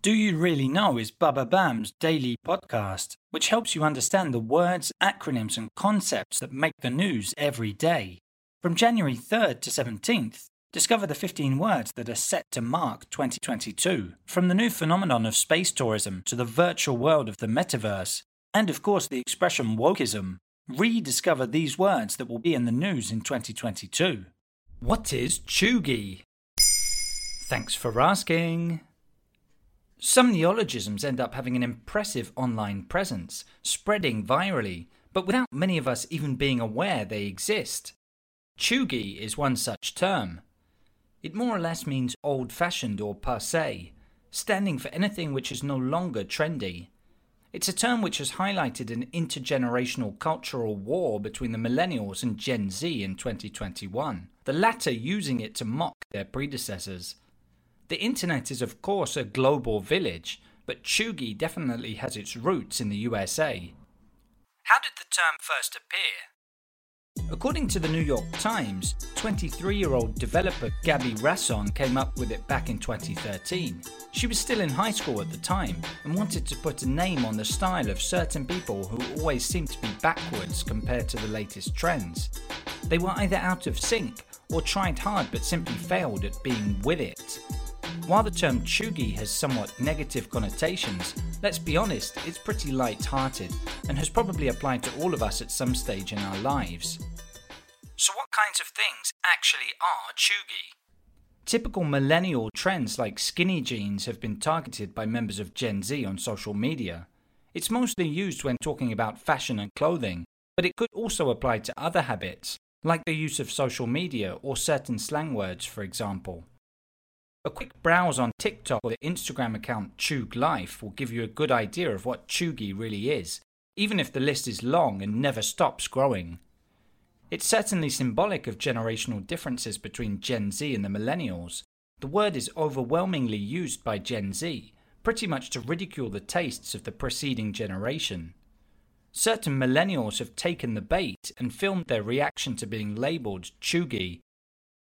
Do You Really Know is Bababam's daily podcast, which helps you understand the words, acronyms, and concepts that make the news every day. From January 3rd to 17th, discover the 15 words that are set to mark 2022, from the new phenomenon of space tourism to the virtual world of the metaverse, and of course the expression wokeism. Rediscover these words that will be in the news in 2022. What is cheugy? Thanks for asking. Some neologisms end up having an impressive online presence, spreading virally, but without many of us even being aware they exist. Cheugy is one such term. It more or less means old fashioned or passe, standing for anything which is no longer trendy. It's a term which has highlighted an intergenerational cultural war between the millennials and Gen Z in 2021, the latter using it to mock their predecessors. The internet is, of course, a global village, but cheugy definitely has its roots in the USA. How did the term first appear? According to the New York Times, 23 year old developer Gaby Rasson came up with it back in 2013. She was still in high school at the time and wanted to put a name on the style of certain people who always seemed to be backwards compared to the latest trends. They were either out of sync or tried hard but simply failed at being with it. While the term cheugy has somewhat negative connotations, let's be honest, it's pretty light-hearted and has probably applied to all of us at some stage in our lives. So what kinds of things actually are cheugy? Typical millennial trends like skinny jeans have been targeted by members of Gen Z on social media. It's mostly used when talking about fashion and clothing, but it could also apply to other habits, like the use of social media or certain slang words, for example. A quick browse on TikTok or the Instagram account Cheug Life will give you a good idea of what cheugy really is, even if the list is long and never stops growing. It's certainly symbolic of generational differences between Gen Z and the millennials. The word is overwhelmingly used by Gen Z, pretty much to ridicule the tastes of the preceding generation. Certain millennials have taken the bait and filmed their reaction to being labelled cheugy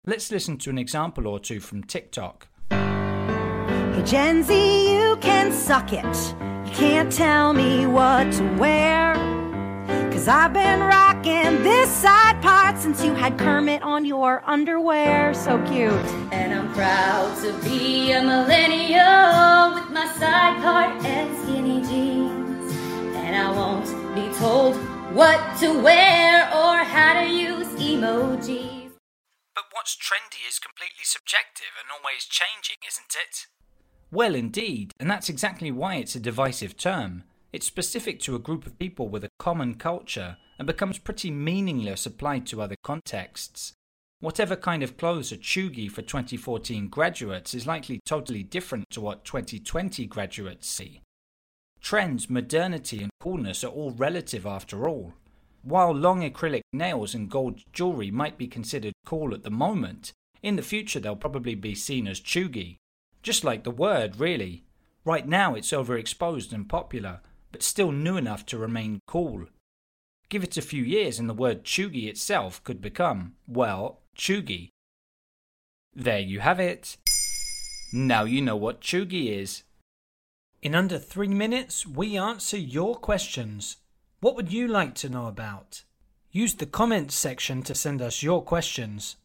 Let's listen to an example or two from TikTok. Hey Gen Z, you can suck it. You can't tell me what to wear. Cause I've been rocking this side part since you had Kermit on your underwear. So cute. And I'm proud to be a millennial with my side part and skinny jeans. And I won't be told what to wear what's trendy is completely subjective and always changing, isn't it? Well, indeed, and that's exactly why it's a divisive term. It's specific to a group of people with a common culture and becomes pretty meaningless applied to other contexts. Whatever kind of clothes are cheugy for 2014 graduates is likely totally different to what 2020 graduates see. Trends, modernity, and coolness are all relative after all. While long acrylic nails and gold jewelry might be considered cool at the moment, in the future they'll probably be seen as cheugy. Just like the word, really. Right now it's overexposed and popular, but still new enough to remain cool. Give it a few years and the word cheugy itself could become, well, cheugy. There you have it. Now you know what cheugy is. In under three minutes, we answer your questions. What would you like to know about? Use the comments section to send us your questions.